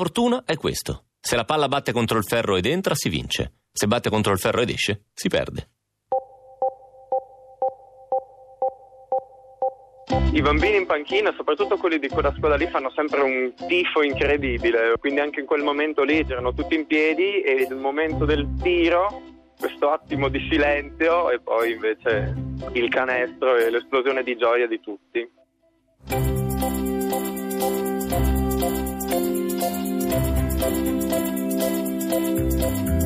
fortuna è questo. Se la palla batte contro il ferro ed entra, si vince. Se batte contro il ferro ed esce, si perde. I bambini in panchina, soprattutto quelli di quella scuola lì, fanno sempre un tifo incredibile, quindi anche in quel momento lì erano tutti in piedi e il momento del tiro, questo attimo di silenzio e poi invece il canestro e l'esplosione di gioia di tutti.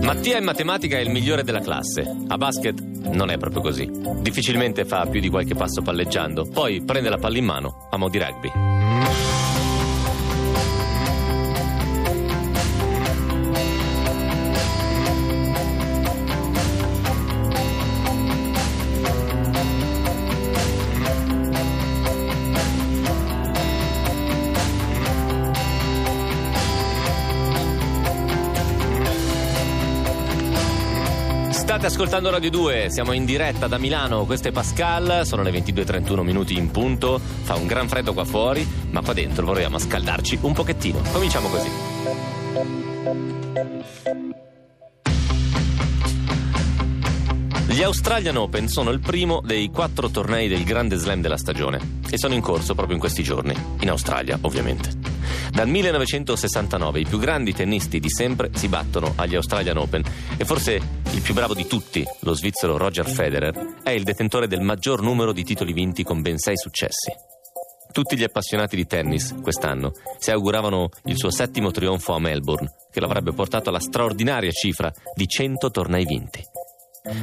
Mattia in matematica è il migliore della classe. A basket non è proprio così. Difficilmente fa più di qualche passo palleggiando, poi prende la palla in mano a mo' di rugby. State ascoltando Radio 2, siamo in diretta da Milano, questo è Pascal, sono le 22.31 minuti in punto, fa un gran freddo qua fuori, ma qua dentro vorremmo scaldarci un pochettino. Cominciamo così. Gli Australian Open sono il primo dei quattro tornei del Grande Slam della stagione e sono in corso proprio in questi giorni, in Australia ovviamente. Dal 1969 i più grandi tennisti di sempre si battono agli Australian Open e forse il più bravo di tutti, lo svizzero Roger Federer, è il detentore del maggior numero di titoli vinti con ben sei successi. Tutti gli appassionati di tennis quest'anno si auguravano il suo settimo trionfo a Melbourne, che lo avrebbe portato alla straordinaria cifra di 100 tornei vinti.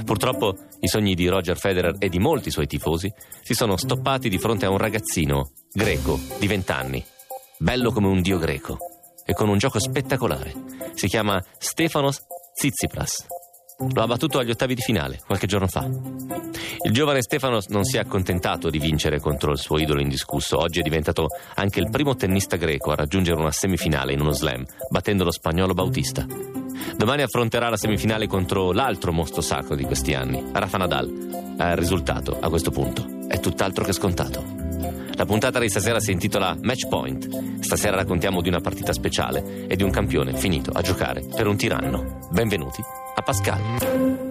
Purtroppo i sogni di Roger Federer e di molti suoi tifosi si sono stoppati di fronte a un ragazzino greco di 20 anni, bello come un dio greco e con un gioco spettacolare. Si chiama Stefanos Tsitsipas. Lo ha battuto agli ottavi di finale qualche giorno fa. Il giovane Stefanos non si è accontentato di vincere contro il suo idolo indiscusso. Oggi è diventato anche il primo tennista greco a raggiungere una semifinale in uno slam, battendo lo spagnolo Bautista. Domani affronterà la semifinale contro l'altro mostro sacro di questi anni, Rafa Nadal. Il risultato, a questo punto, è tutt'altro che scontato. La puntata di stasera si intitola Match Point. Stasera raccontiamo di una partita speciale e di un campione finito a giocare per un tiranno. Benvenuti a Pascal.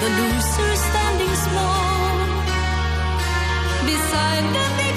The loser standing small beside the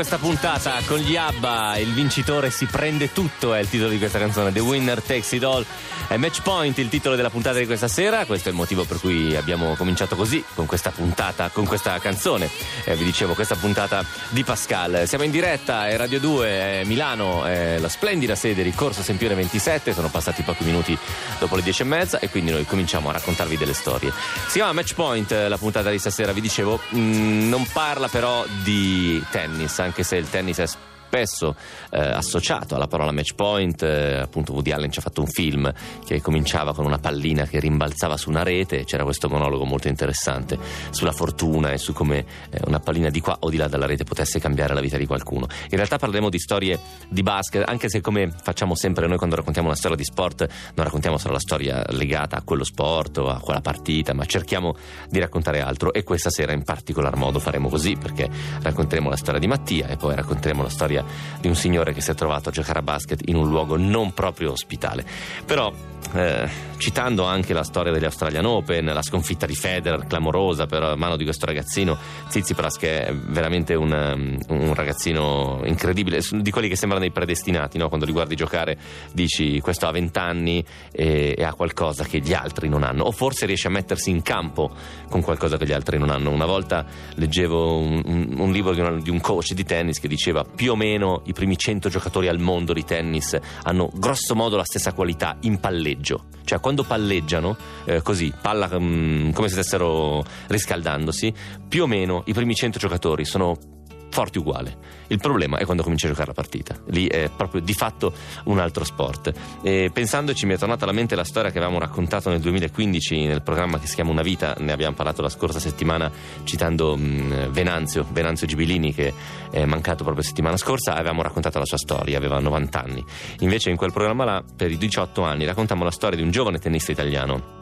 questa puntata con gli ABBA, il vincitore si prende tutto è il titolo di questa canzone, The Winner Takes It All, è Match Point il titolo della puntata di questa sera, questo è il motivo per cui abbiamo cominciato così, con questa puntata, con questa canzone, eh, vi dicevo questa puntata di Pascal. Siamo in diretta, è Radio 2, è Milano, è la splendida sede di Corso Sempione 27, sono passati pochi minuti dopo le 10 e mezza e quindi noi cominciamo a raccontarvi delle storie. Si chiama Match Point la puntata di stasera, vi dicevo, mh, mm, non parla però di tennis, anche se il tennis è spesso eh, associato alla parola match point, eh, appunto Woody Allen ci ha fatto un film che cominciava con una pallina che rimbalzava su una rete, c'era questo monologo molto interessante sulla fortuna e su come eh, una pallina di qua o di là dalla rete potesse cambiare la vita di qualcuno. In realtà parleremo di storie di basket, anche se come facciamo sempre noi quando raccontiamo una storia di sport, non raccontiamo solo la storia legata a quello sport o a quella partita, ma cerchiamo di raccontare altro e questa sera in particolar modo faremo così perché racconteremo la storia di Mattia e poi racconteremo la storia di un signore che si è trovato a giocare a basket in un luogo non proprio ospitale. Però eh, citando anche la storia degli Australian Open, la sconfitta di Federer clamorosa per mano di questo ragazzino Tsitsipras che è veramente un, um, un, ragazzino incredibile, di quelli che sembrano dei predestinati, no? quando li guardi giocare dici questo ha 20 anni e, e, ha qualcosa che gli altri non hanno, o forse riesce a mettersi in campo con qualcosa che gli altri non hanno. Una volta leggevo un, un, un libro di, una, di un coach di tennis che diceva più o meno i primi 100 giocatori al mondo di tennis hanno grosso modo la stessa qualità in palleggio. Cioè quando palleggiano, eh, così, palla um, come se stessero riscaldandosi, più o meno i primi 100 giocatori sono forti uguali. Il problema è quando cominci a giocare la partita. Lì è proprio di fatto un altro sport. E pensandoci mi è tornata alla mente la storia che avevamo raccontato nel 2015 nel programma che si chiama Una vita, ne abbiamo parlato la scorsa settimana citando mh, Venanzio, Venanzio Gibilini che è mancato proprio settimana scorsa, avevamo raccontato la sua storia, aveva 90 anni. Invece in quel programma là, per i 18 anni, raccontiamo la storia di un giovane tennista italiano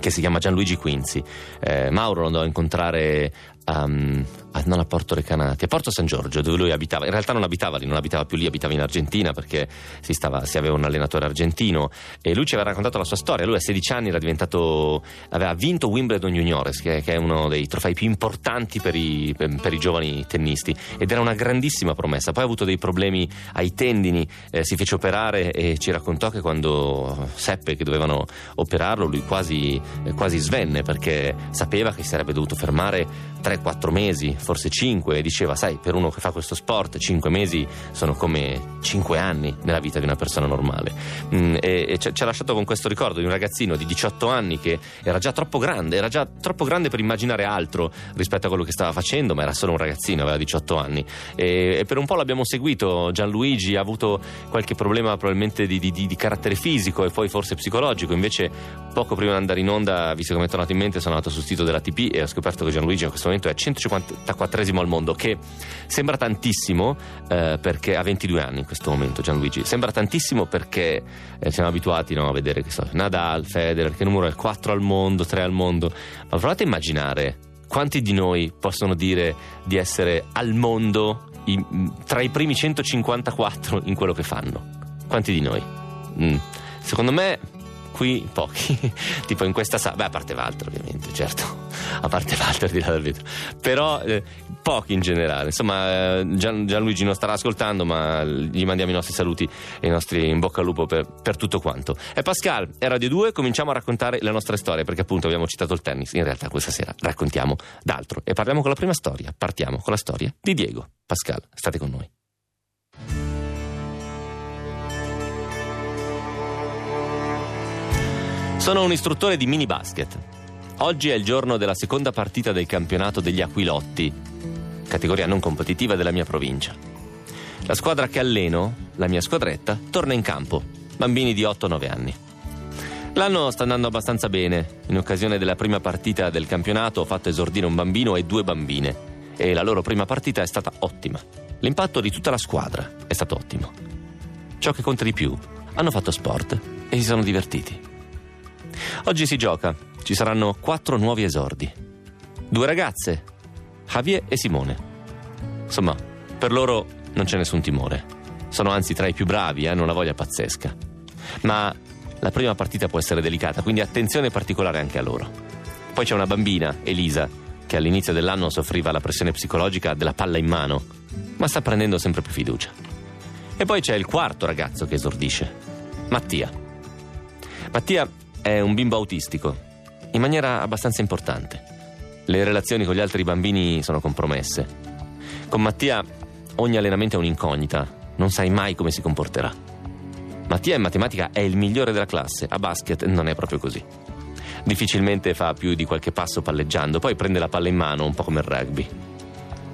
che si chiama Gianluigi Quinzi. Eh, Mauro lo andò a incontrare um, a, non a Porto Recanati, a Porto San Giorgio, dove lui abitava. In realtà non abitava lì, non abitava più lì, abitava in Argentina perché si, stava, si aveva un allenatore argentino e lui ci aveva raccontato la sua storia. Lui a 16 anni era diventato, aveva vinto Wimbledon Juniores, che, che è uno dei trofei più importanti per i, per, per i, giovani tennisti ed era una grandissima promessa. Poi ha avuto dei problemi ai tendini, eh, si fece operare e ci raccontò che quando seppe che dovevano operarlo, lui quasi, eh, quasi svenne perché sapeva che si sarebbe dovuto fermare 3-4 mesi forse 5 e diceva sai per uno che fa questo sport 5 mesi sono come 5 anni nella vita di una persona normale. Mm, e, e ci, ha lasciato con questo ricordo di un ragazzino di 18 anni che era già troppo grande era già troppo grande per immaginare altro rispetto a quello che stava facendo ma era solo un ragazzino aveva 18 anni. E, e per un po' l'abbiamo seguito Gianluigi ha avuto qualche problema probabilmente di, di, di carattere fisico e poi forse psicologico invece poco prima di andare in onda visto mi è tornato in mente sono andato sul sito della TP e ho scoperto che Gianluigi in questo momento è 150 44esimo al mondo, che sembra tantissimo eh, perché ha 22 anni in questo momento Gianluigi, sembra tantissimo perché eh, siamo abituati no, a vedere che so, Nadal, Federer, che numero è 4 al mondo, 3 al mondo, ma provate a immaginare quanti di noi possono dire di essere al mondo i, tra i primi 154 in quello che fanno? Quanti di noi? Mm. Secondo me qui pochi, tipo in questa sala, beh a parte Walter ovviamente, certo, a parte Walter di là dal vetro, però eh, pochi in generale, insomma eh, Gian, Gianluigi non starà ascoltando ma gli mandiamo i nostri saluti e i nostri in bocca al lupo per, per tutto quanto. E Pascal, è Radio 2, cominciamo a raccontare le nostre storie perché appunto abbiamo citato il tennis, in realtà questa sera raccontiamo d'altro e parliamo con la prima storia, partiamo con la storia di Diego. Pascal, state con noi. Sono un istruttore di mini basket. Oggi è il giorno della seconda partita del campionato degli Aquilotti, categoria non competitiva della mia provincia. La squadra che alleno, la mia squadretta, torna in campo, bambini di 8-9 anni. L'anno sta andando abbastanza bene. In occasione della prima partita del campionato ho fatto esordire un bambino e due bambine e la loro prima partita è stata ottima. L'impatto di tutta la squadra è stato ottimo. Ciò che conta di più hanno fatto sport e si sono divertiti. Oggi si gioca, ci saranno quattro nuovi esordi. Due ragazze, Javier e Simone. Insomma, per loro non c'è nessun timore. Sono anzi tra i più bravi, hanno una voglia pazzesca. Ma la prima partita può essere delicata, quindi attenzione particolare anche a loro. Poi c'è una bambina, Elisa, che all'inizio dell'anno soffriva la pressione psicologica della palla in mano, ma sta prendendo sempre più fiducia. E poi c'è il quarto ragazzo che esordisce, Mattia. Mattia è un bimbo autistico, in maniera abbastanza importante. Le relazioni con gli altri bambini sono compromesse. Con Mattia ogni allenamento è un'incognita, non sai mai come si comporterà. Mattia in matematica è il migliore della classe, a basket non è proprio così. Difficilmente fa più di qualche passo palleggiando, poi prende la palla in mano, un po' come il rugby.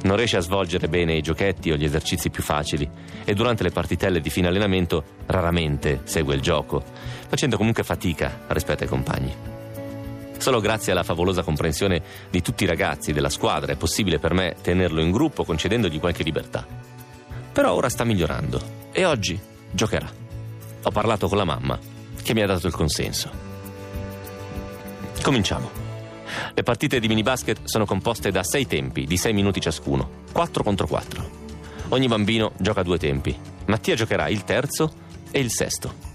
Non riesce a svolgere bene i giochetti o gli esercizi più facili e durante le partitelle di fine allenamento raramente segue il gioco, facendo comunque fatica rispetto ai compagni. Solo grazie alla favolosa comprensione di tutti i ragazzi della squadra è possibile per me tenerlo in gruppo concedendogli qualche libertà. Però ora sta migliorando e oggi giocherà. Ho parlato con la mamma che mi ha dato il consenso. Cominciamo. Le partite di minibasket sono composte da sei tempi di sei minuti ciascuno, 4 contro 4. Ogni bambino gioca due tempi. Mattia giocherà il terzo e il sesto.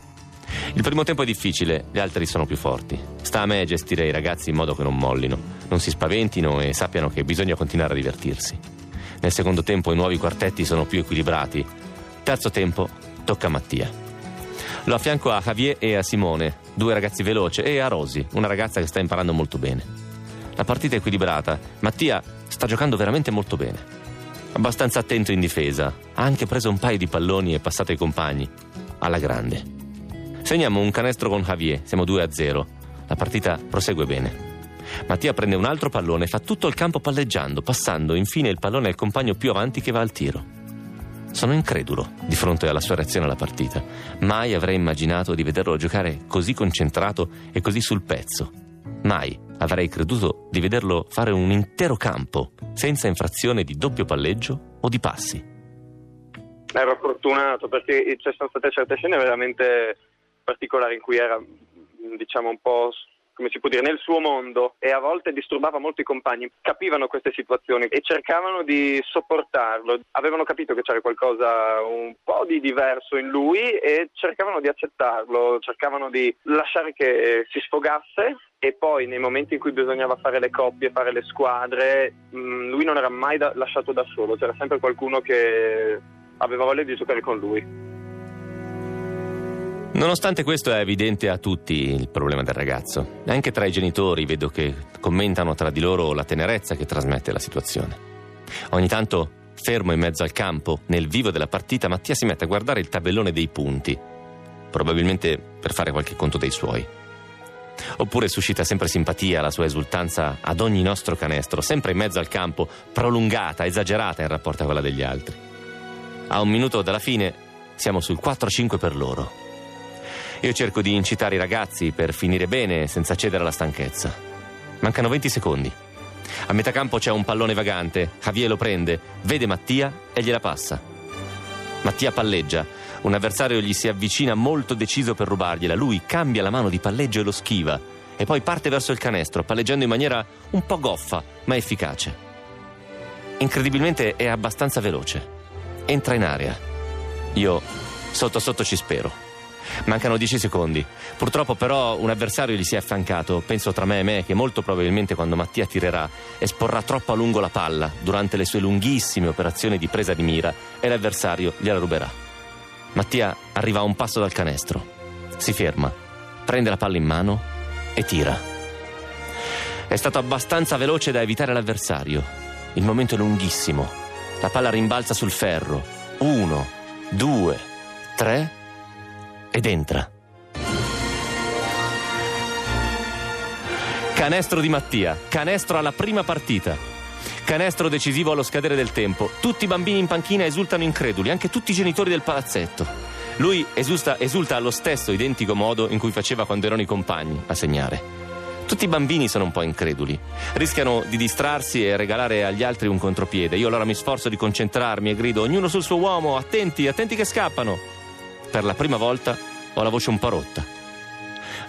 Il primo tempo è difficile, gli altri sono più forti. Sta a me gestire i ragazzi in modo che non mollino, non si spaventino e sappiano che bisogna continuare a divertirsi. Nel secondo tempo i nuovi quartetti sono più equilibrati. Terzo tempo tocca a Mattia. Lo affianco a Javier e a Simone, due ragazzi veloci, e a Rosy, una ragazza che sta imparando molto bene. La partita è equilibrata. Mattia sta giocando veramente molto bene. Abbastanza attento in difesa. Ha anche preso un paio di palloni e passato ai compagni. Alla grande. Segniamo un canestro con Javier, siamo 2 a 0. La partita prosegue bene. Mattia prende un altro pallone e fa tutto il campo palleggiando, passando infine il pallone al compagno più avanti che va al tiro. Sono incredulo di fronte alla sua reazione alla partita. Mai avrei immaginato di vederlo giocare così concentrato e così sul pezzo. Mai avrei creduto di vederlo fare un intero campo senza infrazione di doppio palleggio o di passi. Ero fortunato perché ci sono state certe scene veramente particolari in cui era diciamo un po' come si può dire, nel suo mondo e a volte disturbava molto i compagni. Capivano queste situazioni e cercavano di sopportarlo. Avevano capito che c'era qualcosa un po' di diverso in lui e cercavano di accettarlo, cercavano di lasciare che si sfogasse e poi nei momenti in cui bisognava fare le coppie, fare le squadre, mm, lui non era mai da- lasciato da solo, c'era sempre qualcuno che aveva voglia di giocare con lui. Nonostante questo è evidente a tutti il problema del ragazzo. Anche tra i genitori vedo che commentano tra di loro la tenerezza che trasmette la situazione. Ogni tanto, fermo in mezzo al campo, nel vivo della partita, Mattia si mette a guardare il tabellone dei punti, probabilmente per fare qualche conto dei suoi. Oppure suscita sempre simpatia la sua esultanza ad ogni nostro canestro, sempre in mezzo al campo, prolungata, esagerata in rapporto a quella degli altri. A un minuto dalla fine siamo sul 4-5 per loro. Io cerco di incitare i ragazzi per finire bene senza cedere alla stanchezza. Mancano 20 secondi. A metà campo c'è un pallone vagante. Javier lo prende, vede Mattia e gliela passa. Mattia palleggia. Un avversario gli si avvicina molto deciso per rubargliela. Lui cambia la mano di palleggio e lo schiva. E poi parte verso il canestro, palleggiando in maniera un po' goffa, ma efficace. Incredibilmente è abbastanza veloce. Entra in area. Io sotto sotto ci spero. Mancano 10 secondi. Purtroppo però un avversario gli si è affiancato, penso tra me e me, che molto probabilmente quando Mattia tirerà esporrà troppo a lungo la palla durante le sue lunghissime operazioni di presa di mira e l'avversario gliela ruberà. Mattia arriva a un passo dal canestro. Si ferma, prende la palla in mano e tira. È stato abbastanza veloce da evitare l'avversario. Il momento è lunghissimo. La palla rimbalza sul ferro. Uno, due, tre ed entra. Canestro di Mattia, canestro alla prima partita. Canestro decisivo allo scadere del tempo. Tutti i bambini in panchina esultano increduli, anche tutti i genitori del palazzetto. Lui esulta, esulta allo stesso identico modo in cui faceva quando erano i compagni a segnare. Tutti i bambini sono un po' increduli. Rischiano di distrarsi e regalare agli altri un contropiede. Io allora mi sforzo di concentrarmi e grido: ognuno sul suo uomo, attenti, attenti che scappano. Per la prima volta ho la voce un po' rotta.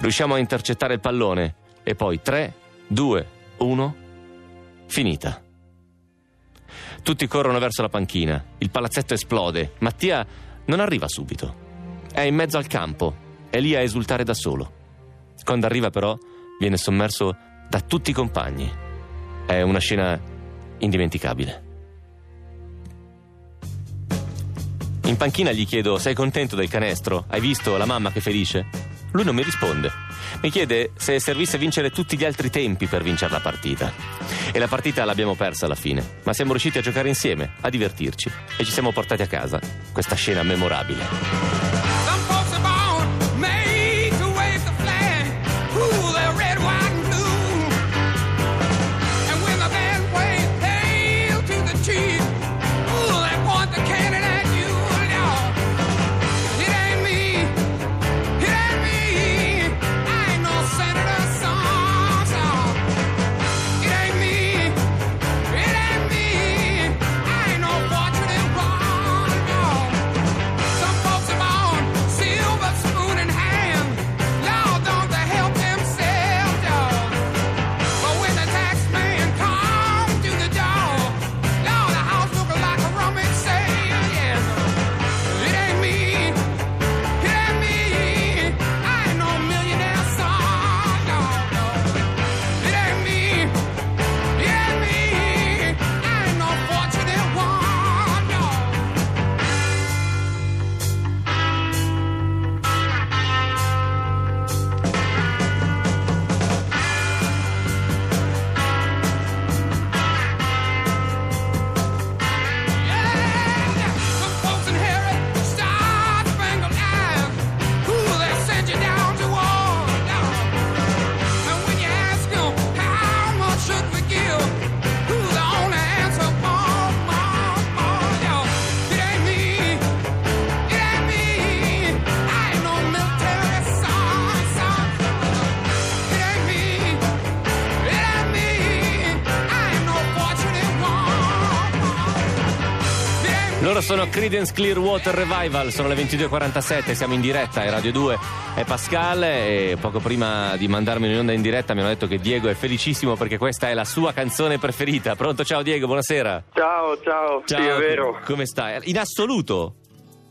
Riusciamo a intercettare il pallone e poi 3, 2, 1, finita. Tutti corrono verso la panchina, il palazzetto esplode, Mattia non arriva subito. È in mezzo al campo, è lì a esultare da solo. Quando arriva però viene sommerso da tutti i compagni. È una scena indimenticabile. In panchina gli chiedo: Sei contento del canestro? Hai visto la mamma che felice? Lui non mi risponde. Mi chiede se servisse vincere tutti gli altri tempi per vincere la partita. E la partita l'abbiamo persa alla fine, ma siamo riusciti a giocare insieme, a divertirci e ci siamo portati a casa questa scena memorabile. Sono Credence Clearwater Revival, sono le 22.47, siamo in diretta ai Radio 2, è Pascal e poco prima di mandarmi in onda in diretta mi hanno detto che Diego è felicissimo perché questa è la sua canzone preferita. Pronto? Ciao Diego, buonasera. Ciao, ciao, ciao sì è vero. Come stai? In assoluto?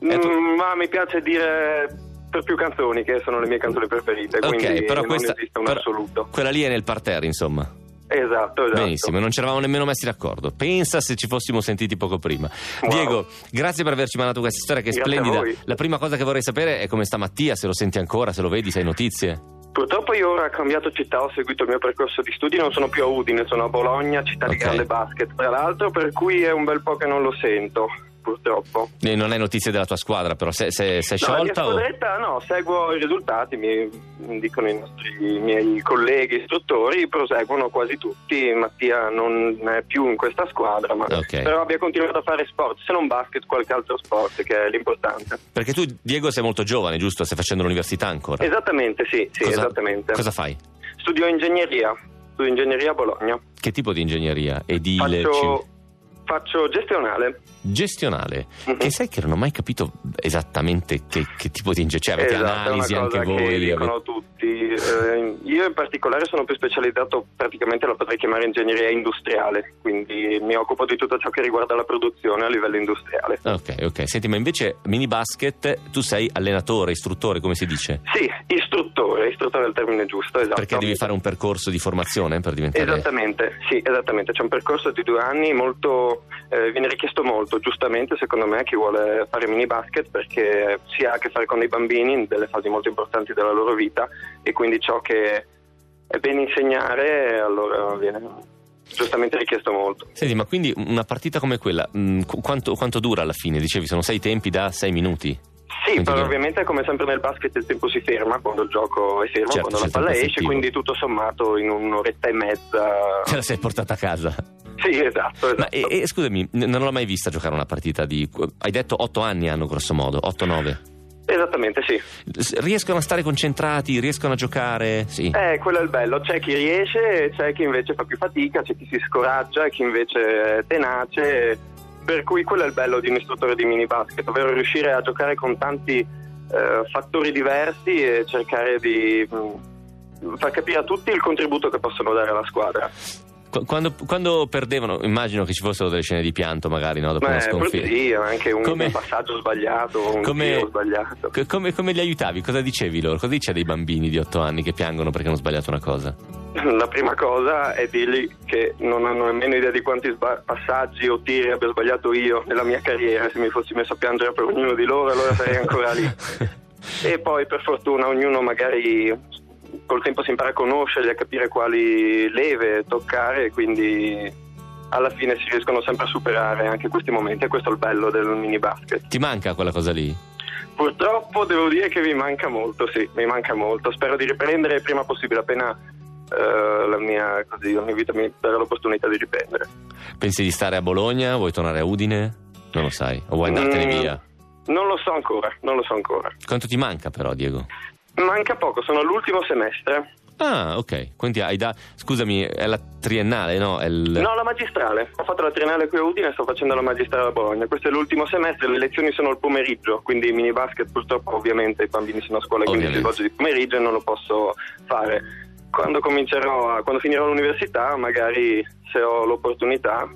Mm, ma mi piace dire per più canzoni che sono le mie canzoni preferite, Ok, quindi però non questa, esiste un però assoluto. quella lì è nel parterre, insomma. Esatto, esatto. Benissimo, non ci eravamo nemmeno messi d'accordo. Pensa se ci fossimo sentiti poco prima. Wow. Diego, grazie per averci mandato questa storia che è Grazie splendida. La prima cosa che vorrei sapere è come sta Mattia, se lo senti ancora, se lo vedi, se hai notizie. Purtroppo io ora ho cambiato città, ho seguito il mio percorso di studi, non sono più a Udine, sono a Bologna, città di Ok. grande basket, tra l'altro, per cui è un bel po' che non lo sento, purtroppo. E non hai notizie della tua squadra, però se, se, se è No, la sciolta o... no, seguo i risultati, mi mi dicono i, nostri, i miei colleghi istruttori, proseguono quasi tutti, Mattia non è più in questa squadra, ma Ok. però abbia continuato a fare sport, se non basket qualche altro sport che è l'importante. Perché tu, Diego, sei molto giovane, giusto? Stai facendo l'università ancora. Esattamente, sì, sì, Cosa- esattamente. Cosa fai? Studio ingegneria, studio ingegneria a Bologna. Che tipo di ingegneria? Edile? Faccio, faccio gestionale. Gestionale? Mhm. Che sai che non ho mai capito esattamente che, che tipo di ingegneria... Cioè, avete Esatto, analisi anche voi? che avete- dicono tutti. Eh, io in particolare sono più specializzato, praticamente la potrei chiamare ingegneria industriale, quindi mi occupo di tutto ciò che riguarda la produzione a livello industriale. Ok, ok. Senti, ma invece mini basket, tu sei allenatore, istruttore, come si dice? Sì, istruttore, istruttore è il termine giusto, esatto. Perché devi fare un percorso di formazione per diventare... Esattamente, sì, esattamente. C'è un percorso di due anni molto, eh, viene richiesto molto, giustamente secondo me, a chi vuole fare mini basket perché si ha a che fare con dei bambini in delle fasi molto importanti della loro vita e quindi ciò che è bene insegnare allora viene giustamente richiesto molto. Senti, ma quindi una partita come quella, mh, qu- quanto, quanto dura alla fine? Dicevi, sono sei tempi da sei minuti? Sì, Quindi però dura- ovviamente come sempre nel basket il tempo si ferma quando il gioco è fermo, Certo, quando la il palla esce, effettivo. quindi tutto sommato in un'oretta e mezza. Te la sei portata a casa? Sì, esatto, esatto. Ma e, e scusami, non l'ho mai vista giocare una partita di... Hai detto otto anni hanno grosso modo, 8-9. Esattamente, sì. Riescono a stare concentrati, riescono a giocare? Sì. Eh, quello è il bello, c'è chi riesce, c'è chi invece fa più fatica, c'è chi si scoraggia, chi invece è tenace, per cui quello è il bello di un istruttore di mini basket, ovvero riuscire a giocare con tanti eh, fattori diversi e cercare di mh, far capire a tutti il contributo che possono dare alla squadra. Qu- Quando, quando perdevano, immagino che ci fossero delle scene di pianto, magari, no? Dopo una Beh, sconfitta. sì, anche un, Come- un passaggio sbagliato, un Come- sbagliato. Co- Come, come li aiutavi? Cosa dicevi loro? Cosa dici a dei bambini di 8 anni che piangono perché hanno sbagliato una cosa? La prima cosa è dirgli che non hanno nemmeno idea di quanti sba- passaggi o tiri abbia sbagliato io nella mia carriera. Se mi fossi messo a piangere per ognuno di loro, allora sarei ancora lì. E poi, per fortuna, ognuno magari col tempo si impara a conoscerli, a capire quali leve toccare, e quindi alla fine si riescono sempre a superare anche questi momenti. E questo è il bello del mini basket. Ti manca quella cosa lì? Purtroppo devo dire che mi manca molto, sì, mi manca molto. Spero di riprendere il prima possibile, appena eh, la, mia, così, la mia vita mi darà l'opportunità di riprendere. Pensi di stare a Bologna? Vuoi tornare a Udine? Non lo sai. O vuoi andartene Mm, via? Non lo so ancora, non lo so ancora. Quanto ti manca però, Diego? Manca poco, sono all'ultimo semestre. Ah, ok. Quindi hai da... Scusami, è la triennale, no? Il... No, la magistrale. Ho fatto la triennale qui a Udine e sto facendo la magistrale a Bologna. Questo è l'ultimo semestre, le lezioni sono al pomeriggio, quindi mini basket purtroppo ovviamente i bambini sono a scuola, quindi si Ovviamente. svolge di pomeriggio e non lo posso fare. Quando comincerò, a- quando finirò l'università, magari se ho l'opportunità,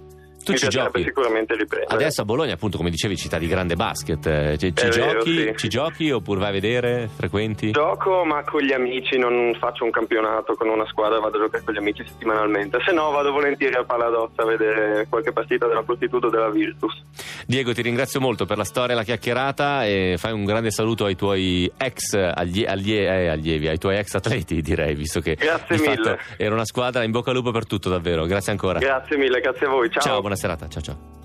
Tu ci giochi? sicuramente riprendere. Adesso a Bologna, appunto, come dicevi, città di grande basket. eh, Ci, ci vero, giochi? sì. Ci giochi oppure vai a vedere? Frequenti? Gioco ma con gli amici, non faccio un campionato con una squadra, vado a giocare con gli amici settimanalmente. Se no vado volentieri al Paladozza a vedere qualche partita della Prostituto o della Virtus. Diego, ti ringrazio molto per la storia e la chiacchierata e fai un grande saluto ai tuoi ex allie- allie- eh, allievi, ai tuoi ex atleti, direi, visto che Grazie mille. era una squadra. In bocca al lupo per tutto, davvero. Grazie ancora. Grazie mille, grazie a voi. Ciao. Ciao, buona serata. Ciao, ciao.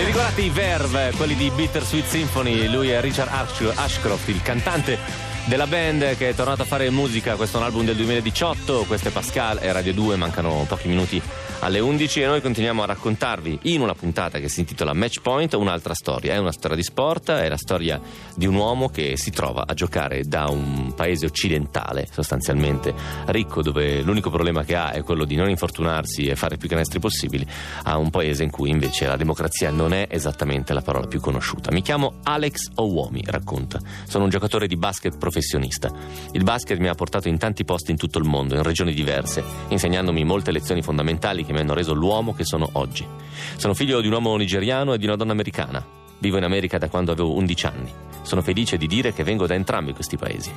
Li ricordate i Verve, quelli di Bittersweet Symphony? Lui è Richard Ash- Ashcroft, il cantante della band che è tornato a fare musica. Questo è un album del 2018. Questo è Pascal e Radio 2. Mancano pochi minuti alle 11 e noi continuiamo a raccontarvi in una puntata che si intitola Match Point un'altra storia. È una storia di sport, è la storia di un uomo che si trova a giocare da un paese occidentale, sostanzialmente ricco, dove l'unico problema che ha è quello di non infortunarsi e fare più canestri possibili, a un paese in cui invece la democrazia non è esattamente la parola più conosciuta. Mi chiamo Alex Owomi, racconta. Sono un giocatore di basket professionista. Il basket mi ha portato in tanti posti in tutto il mondo, in regioni diverse, insegnandomi molte lezioni fondamentali che mi hanno reso l'uomo che sono oggi. Sono figlio di un uomo nigeriano e di una donna americana. Vivo in America da quando avevo 11 anni. Sono felice di dire che vengo da entrambi questi paesi.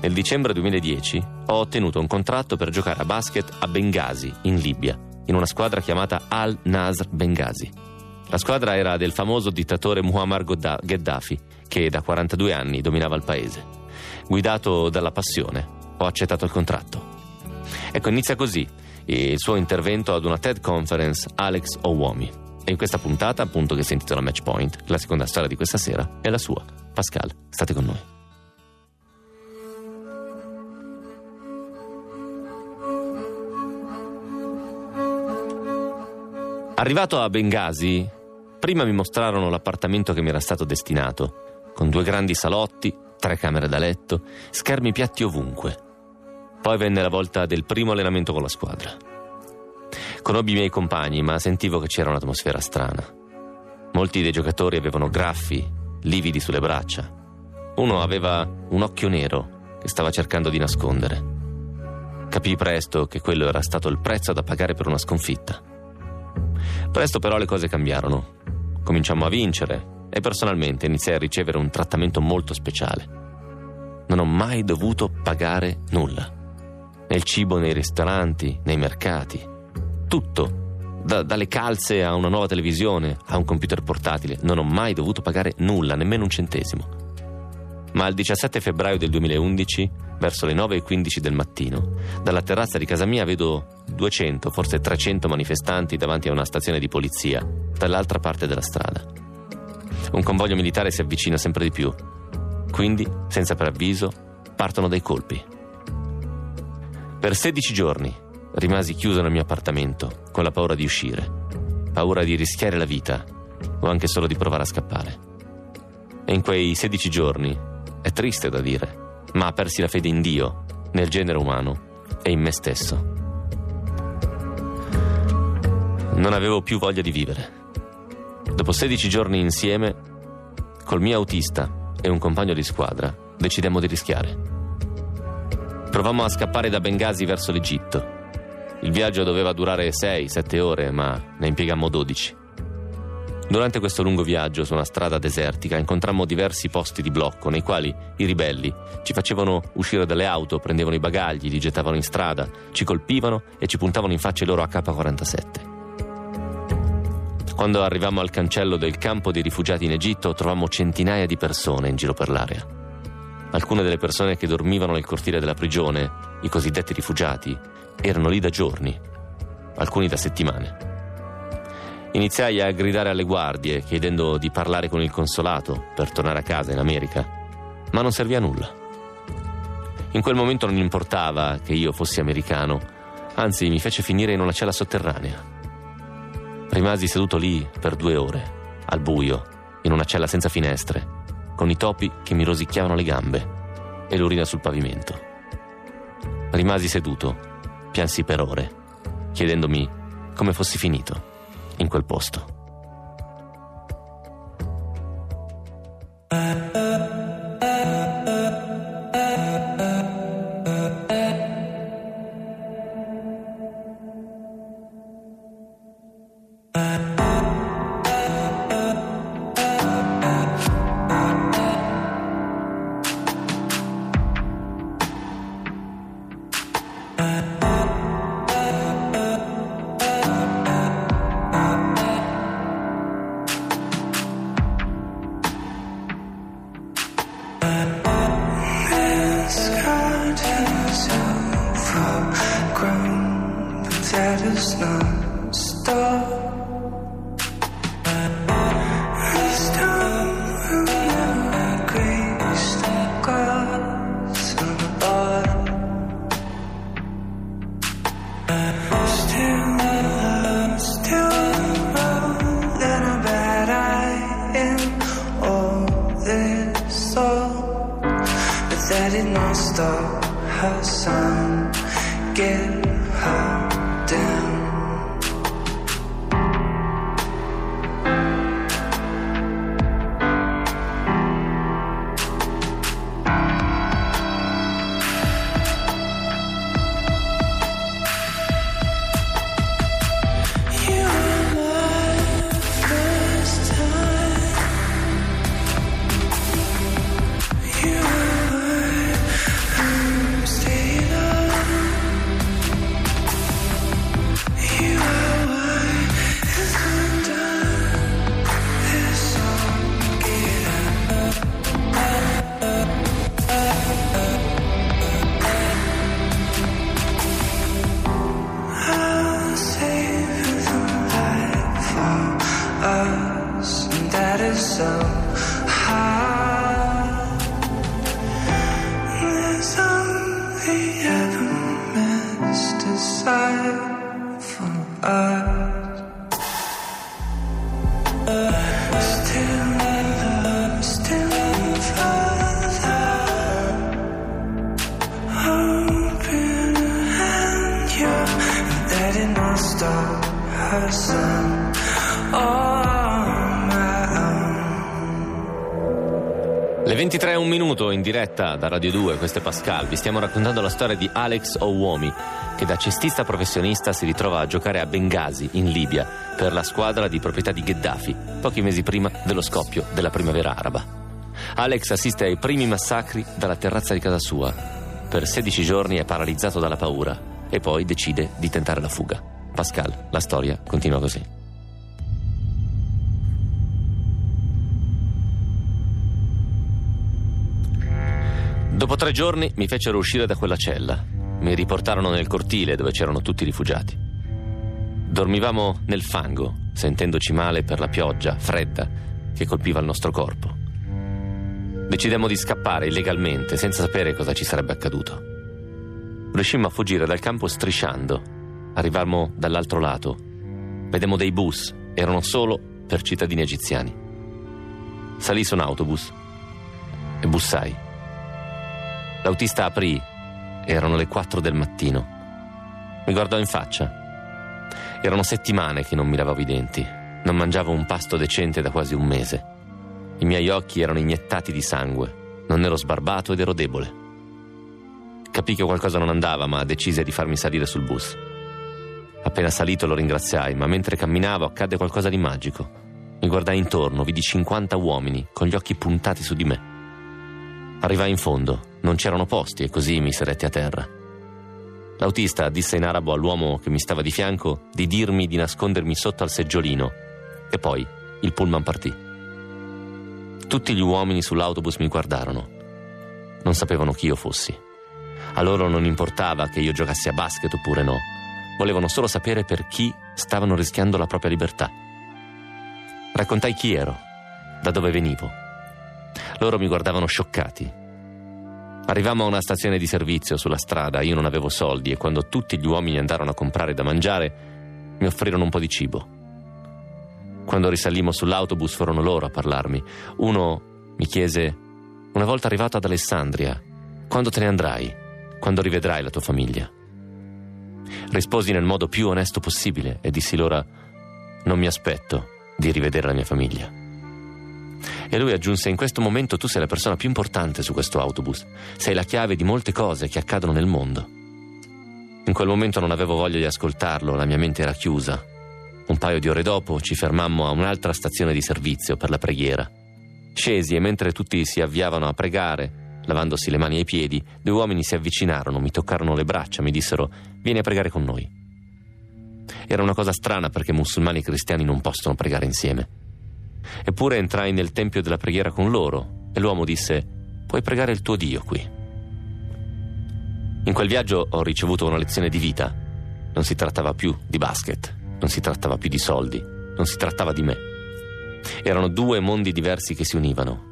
Nel dicembre 2010 ho ottenuto un contratto per giocare a basket a Benghazi, in Libia, in una squadra chiamata Al Nasr Benghazi. La squadra era del famoso dittatore Muammar Gheddafi, che da 42 anni dominava il paese. Guidato dalla passione, ho accettato il contratto. Ecco, inizia così il suo intervento ad una TED Conference Alex Owomi. E in questa puntata, appunto che si intitola Match Point, la seconda storia di questa sera è la sua. Pascal, state con noi. Arrivato a Benghazi, prima mi mostrarono l'appartamento che mi era stato destinato, con due grandi salotti, tre camere da letto, schermi piatti ovunque. Poi venne la volta del primo allenamento con la squadra. Conobbi i miei compagni, ma sentivo che c'era un'atmosfera strana. Molti dei giocatori avevano graffi, lividi sulle braccia. Uno aveva un occhio nero che stava cercando di nascondere. Capii presto che quello era stato il prezzo da pagare per una sconfitta. Presto però le cose cambiarono. Cominciammo a vincere e personalmente iniziai a ricevere un trattamento molto speciale. Non ho mai dovuto pagare nulla. Nel cibo, nei ristoranti, nei mercati. Tutto. Da- dalle calze a una nuova televisione, a un computer portatile. Non ho mai dovuto pagare nulla, nemmeno un centesimo. Ma il 17 febbraio del 2011, verso le 9.15 del mattino, dalla terrazza di casa mia vedo 200, forse 300 manifestanti davanti a una stazione di polizia, dall'altra parte della strada. Un convoglio militare si avvicina sempre di più. Quindi, senza preavviso, partono dei colpi. Per 16 giorni rimasi chiuso nel mio appartamento, con la paura di uscire, paura di rischiare la vita o anche solo di provare a scappare. E in quei 16 giorni, è triste da dire, ma persi la fede in Dio, nel genere umano e in me stesso. Non avevo più voglia di vivere. Dopo 16 giorni insieme, col mio autista e un compagno di squadra, decidemmo di rischiare. Provammo a scappare da Benghazi verso l'Egitto. Il viaggio doveva durare 6-7 ore, ma ne impiegammo 12. Durante questo lungo viaggio su una strada desertica incontrammo diversi posti di blocco nei quali i ribelli ci facevano uscire dalle auto, prendevano i bagagli, li gettavano in strada, ci colpivano e ci puntavano in faccia i loro AK-47. Quando arrivammo al cancello del campo dei rifugiati in Egitto trovammo centinaia di persone in giro per l'area. Alcune delle persone che dormivano nel cortile della prigione, i cosiddetti rifugiati, erano lì da giorni, alcuni da settimane. Iniziai a gridare alle guardie chiedendo di parlare con il consolato per tornare a casa in America, ma non servì a nulla. In quel momento non importava che io fossi americano, anzi mi fece finire in una cella sotterranea. Rimasi seduto lì per due ore, al buio, in una cella senza finestre, con i topi che mi rosicchiavano le gambe e l'urina sul pavimento. Rimasi seduto, piansi per ore, chiedendomi come fossi finito in quel posto. Diretta da Radio 2, questo è Pascal. Vi stiamo raccontando la storia di Alex Ouomi, che da cestista professionista si ritrova a giocare a Benghazi, in Libia, per la squadra di proprietà di Gheddafi, pochi mesi prima dello scoppio della primavera araba. Alex assiste ai primi massacri dalla terrazza di casa sua. Per 16 giorni è paralizzato dalla paura e poi decide di tentare la fuga. Pascal, la storia continua così. Dopo tre giorni mi fecero uscire da quella cella. Mi riportarono nel cortile dove c'erano tutti i rifugiati. Dormivamo nel fango, sentendoci male per la pioggia fredda che colpiva il nostro corpo. Decidemmo di scappare illegalmente, senza sapere cosa ci sarebbe accaduto. Riuscimmo a fuggire dal campo strisciando. Arrivammo dall'altro lato. Vedemmo dei bus, erano solo per cittadini egiziani. Salì su un autobus e bussai. L'autista aprì, erano le 4 del mattino. Mi guardò in faccia. Erano settimane che non mi lavavo i denti. Non mangiavo un pasto decente da quasi un mese. I miei occhi erano iniettati di sangue. Non ero sbarbato ed ero debole. Capì che qualcosa non andava, ma decise di farmi salire sul bus. Appena salito lo ringraziai, ma mentre camminavo accadde qualcosa di magico. Mi guardai intorno, vidi 50 uomini con gli occhi puntati su di me. Arrivai in fondo, non c'erano posti e così mi sedetti a terra. L'autista disse in arabo all'uomo che mi stava di fianco di dirmi di nascondermi sotto al seggiolino e poi il pullman partì. Tutti gli uomini sull'autobus mi guardarono. Non sapevano chi io fossi. A loro non importava che io giocassi a basket oppure no. Volevano solo sapere per chi stavano rischiando la propria libertà. Raccontai chi ero, da dove venivo. Loro mi guardavano scioccati. Arrivammo a una stazione di servizio sulla strada, io non avevo soldi e quando tutti gli uomini andarono a comprare da mangiare, mi offrirono un po' di cibo. Quando risalimmo sull'autobus furono loro a parlarmi. Uno mi chiese, una volta arrivato ad Alessandria, quando te ne andrai? Quando rivedrai la tua famiglia? Risposi nel modo più onesto possibile e dissi loro, non mi aspetto di rivedere la mia famiglia. E lui aggiunse: In questo momento tu sei la persona più importante su questo autobus. Sei la chiave di molte cose che accadono nel mondo. In quel momento non avevo voglia di ascoltarlo, la mia mente era chiusa. Un paio di ore dopo ci fermammo a un'altra stazione di servizio per la preghiera. Scesi e mentre tutti si avviavano a pregare, lavandosi le mani e i piedi, due uomini si avvicinarono, mi toccarono le braccia, mi dissero: Vieni a pregare con noi. Era una cosa strana perché musulmani e cristiani non possono pregare insieme. Eppure entrai nel tempio della preghiera con loro e l'uomo disse: Puoi pregare il tuo Dio qui. In quel viaggio ho ricevuto una lezione di vita. Non si trattava più di basket, non si trattava più di soldi, non si trattava di me. Erano due mondi diversi che si univano.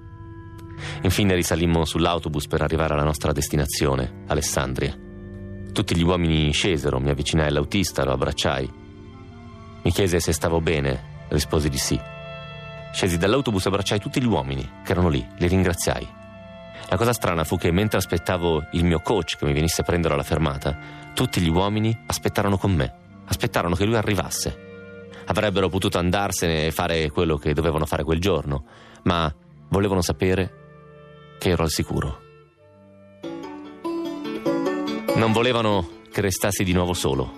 Infine risalimmo sull'autobus per arrivare alla nostra destinazione, Alessandria. Tutti gli uomini scesero, mi avvicinai all'autista, lo abbracciai. Mi chiese se stavo bene, risposi di sì. Scesi dall'autobus e abbracciai tutti gli uomini che erano lì, li ringraziai. La cosa strana fu che mentre aspettavo il mio coach che mi venisse a prendere alla fermata, tutti gli uomini aspettarono con me, aspettarono che lui arrivasse. Avrebbero potuto andarsene e fare quello che dovevano fare quel giorno, ma volevano sapere che ero al sicuro. Non volevano che restassi di nuovo solo.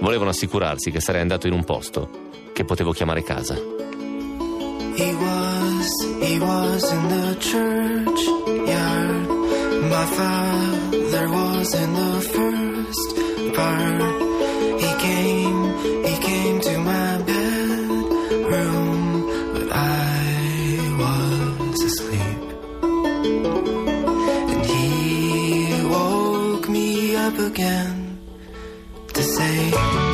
Volevano assicurarsi che sarei andato in un posto che potevo chiamare casa. He was, he was in the churchyard. My father was in the first part. He came, he came to my bedroom, but I was asleep. And he woke me up again to say.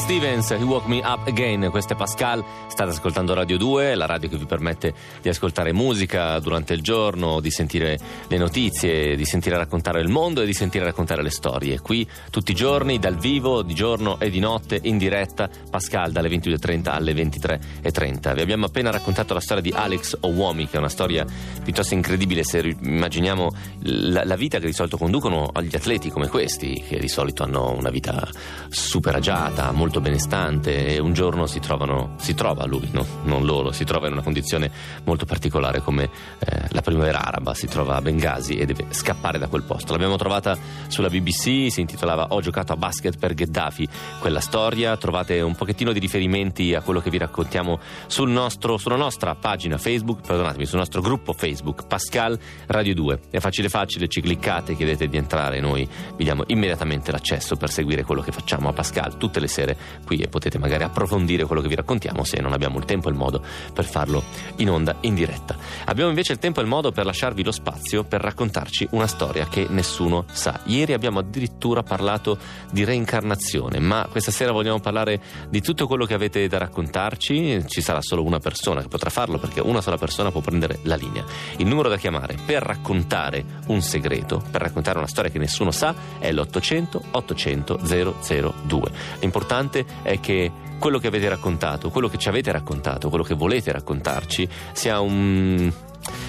Stevens, He Woke Me Up Again, questo è Pascal, state ascoltando Radio 2, la radio che vi permette di ascoltare musica durante il giorno, di sentire le notizie, di sentire raccontare il mondo e di sentire raccontare le storie. Qui tutti i giorni, dal vivo, di giorno e di notte, in diretta, Pascal dalle 22.30 alle 23.30. Vi abbiamo appena raccontato la storia di Alex Owomi, che è una storia piuttosto incredibile se immaginiamo la, la vita che di solito conducono agli atleti come questi, che di solito hanno una vita super agiata, molto benestante e un giorno si trovano, si trova lui, no? non loro, si trova in una condizione molto particolare come eh, la primavera araba, si trova a Benghazi e deve scappare da quel posto. L'abbiamo trovata sulla BBC, si intitolava Ho giocato a basket per Gheddafi, quella storia, trovate un pochettino di riferimenti a quello che vi raccontiamo sul nostro, sulla nostra pagina Facebook, perdonatemi, sul nostro gruppo Facebook Pascal Radio 2. È facile facile, ci cliccate, chiedete di entrare noi vi diamo immediatamente l'accesso per seguire quello che facciamo a Pascal tutte le sere qui e potete magari approfondire quello che vi raccontiamo se non abbiamo il tempo e il modo per farlo in onda in diretta. Abbiamo invece il tempo e il modo per lasciarvi lo spazio per raccontarci una storia che nessuno sa. Ieri abbiamo addirittura parlato di reincarnazione, ma questa sera vogliamo parlare di tutto quello che avete da raccontarci. Ci sarà solo una persona che potrà farlo perché una sola persona può prendere la linea. Il numero da chiamare per raccontare un segreto, per raccontare una storia che nessuno sa, è l'800 800 002. L'importante è che quello che avete raccontato, quello che ci avete raccontato, quello che volete raccontarci sia un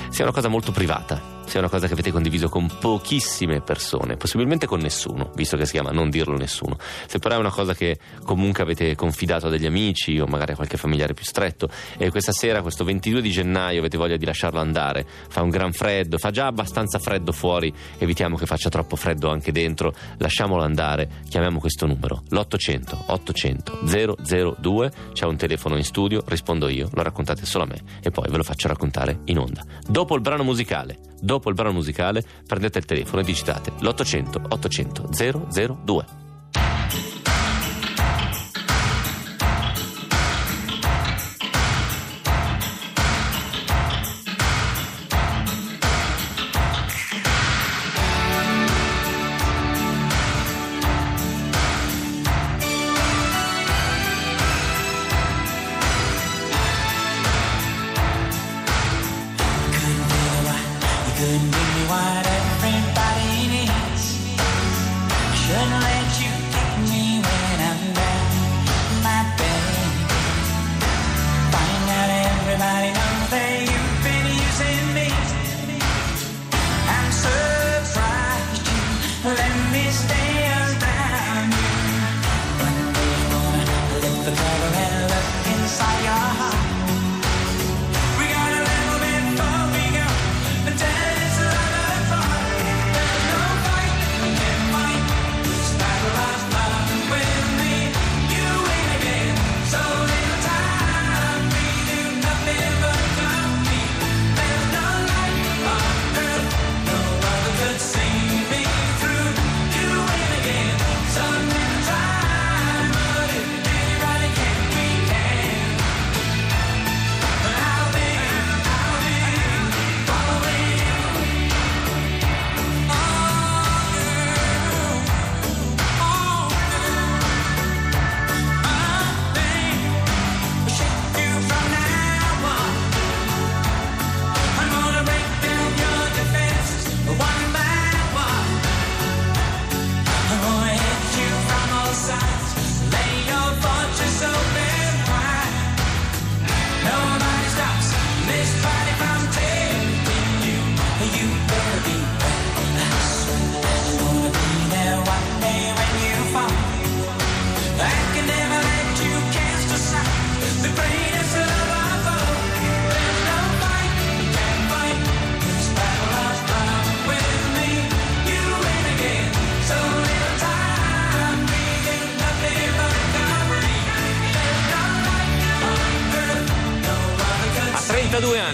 sia una cosa molto privata, sia una cosa che avete condiviso con pochissime persone, possibilmente con nessuno, visto che si chiama non dirlo nessuno. Se però è una cosa che comunque avete confidato a degli amici o magari a qualche familiare più stretto e questa sera, questo 22 di gennaio, avete voglia di lasciarlo andare, fa un gran freddo, fa già abbastanza freddo fuori, evitiamo che faccia troppo freddo anche dentro, lasciamolo andare, chiamiamo questo numero, l'800 800 002, c'è un telefono in studio, rispondo io, lo raccontate solo a me e poi ve lo faccio raccontare in onda. Dopo il brano musicale, dopo il brano musicale prendete il telefono e digitate l'800 800 002.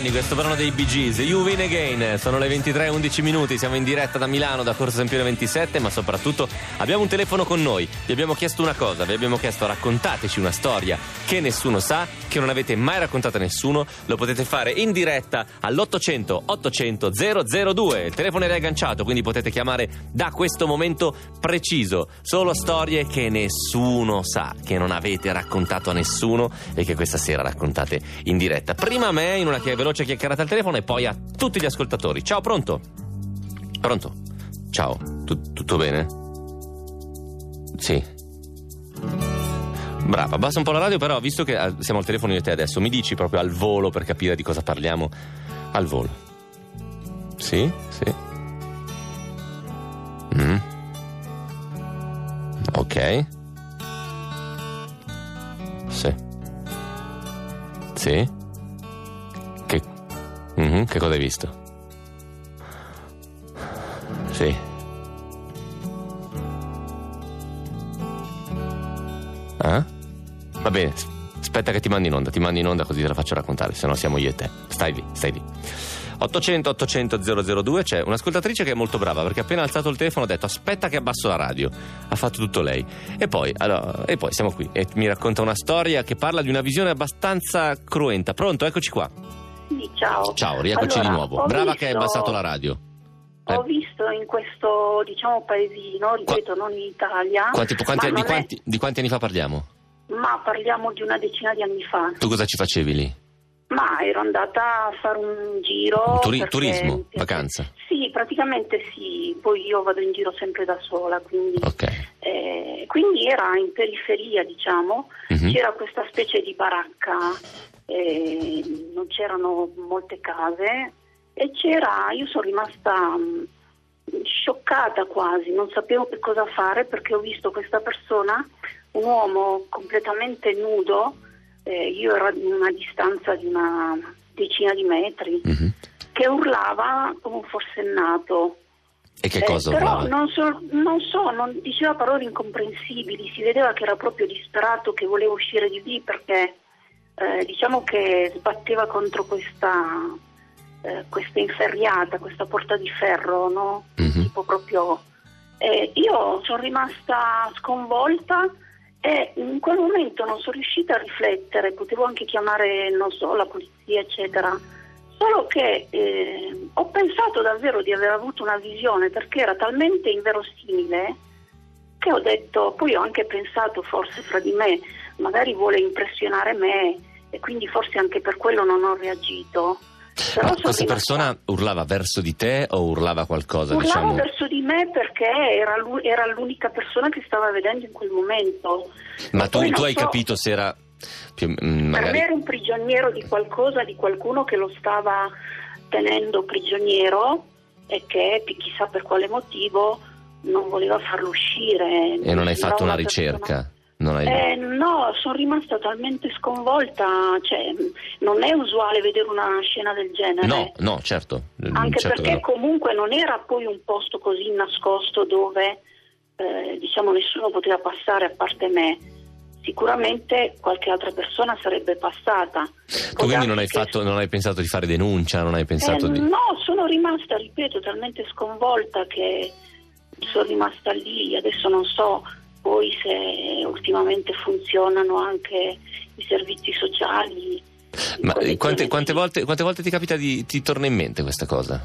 32 anni questo brano dei Bee Gees, You Win Again, sono le 23.11 minuti, siamo in diretta da Milano, da Corso Sempione 27, ma soprattutto abbiamo un telefono con noi, vi abbiamo chiesto una cosa, vi abbiamo chiesto raccontateci una storia che nessuno sa, che non avete mai raccontato a nessuno, lo potete fare in diretta all'800 800 002, il telefono è riagganciato, quindi potete chiamare da questo momento preciso, solo storie che nessuno sa, che non avete raccontato a nessuno e che questa sera raccontate in diretta. Prima a me in una chia- veloce chiacchierata al telefono e poi a tutti gli ascoltatori. Ciao, pronto? Pronto? Ciao, Tu- tutto bene? Sì. Brava, abbassa un po' la radio, però visto che eh, siamo al telefono io e te adesso, mi dici proprio al volo per capire di cosa parliamo. Al volo. Sì, sì. Mm. Ok. Sì. Sì. Mhm, che cosa hai visto? Sì. Ah? Va bene, aspetta che ti mandi in onda, ti mandi in onda così te la faccio raccontare, se no siamo io e te. Stai lì, stai lì. 800 800 002 c'è un'ascoltatrice che è molto brava perché appena alzato il telefono ha detto aspetta che abbasso la radio. Ha fatto tutto lei. E poi, allora, e poi siamo qui e mi racconta una storia che parla di una visione abbastanza cruenta. Pronto? Eccoci qua. Sì, ciao. Ciao, rieccoci Allora, di nuovo. ho Brava che hai visto- abbassato la radio. Ho Eh. visto in questo, diciamo, paesino, ripeto, non in Italia, Quanti, quanti- di, non è- quanti, di quanti anni fa parliamo? ma parliamo di una decina di anni fa. Tu cosa ci facevi lì? Ma ero andata a fare un giro. Turi- perché- turismo? Vacanza? Sì, praticamente sì. Poi io vado in giro sempre da sola, quindi, Ok. eh, quindi era in periferia, diciamo. Mhm. C'era questa specie di baracca, eh, non c'erano molte case e c'era, io sono rimasta mh, scioccata quasi, non sapevo che cosa fare perché ho visto questa persona, un uomo completamente nudo, eh, io ero a una distanza di una decina di metri, Mhm. che urlava come un forsennato. E che Eh, cosa però urlava? non so, non so, non diceva parole incomprensibili, si vedeva che era proprio disperato, che voleva uscire di lì perché eh, diciamo che sbatteva contro questa, eh, questa inferriata, questa porta di ferro, no? Mhm. Tipo proprio... eh, io sono rimasta sconvolta e in quel momento non sono riuscita a riflettere, potevo anche chiamare, non so, la polizia, eccetera. Solo che eh, ho pensato davvero di aver avuto una visione perché era talmente inverosimile che ho detto, poi ho anche pensato forse fra di me, magari vuole impressionare me e quindi forse anche per quello non ho reagito. Però Ma questa persona urlava verso di te o urlava qualcosa, Urlava diciamo? verso di me perché era, lu- era l'unica persona che stava vedendo in quel momento. Ma tu, tu hai so, capito se era più, mm, Per me magari era un prigioniero di qualcosa, di qualcuno che lo stava tenendo prigioniero e che chissà per quale motivo non voleva farlo uscire. e non hai fatto una persona- ricerca? Non hai... Eh, no, sono rimasta talmente sconvolta, cioè, non è usuale vedere una scena del genere. No, no, certo. Anche certo perché no. comunque non era poi un posto così nascosto dove eh, diciamo nessuno poteva passare a parte me. Sicuramente qualche altra persona sarebbe passata. Tu quindi non hai, fatto, non hai pensato di fare denuncia, non hai pensato Eh, di... No, sono rimasta, ripeto, talmente sconvolta che sono rimasta lì. Adesso non so poi se ultimamente funzionano anche i servizi sociali. Ma quante, quante volte, quante volte ti capita di... ti torna in mente questa cosa?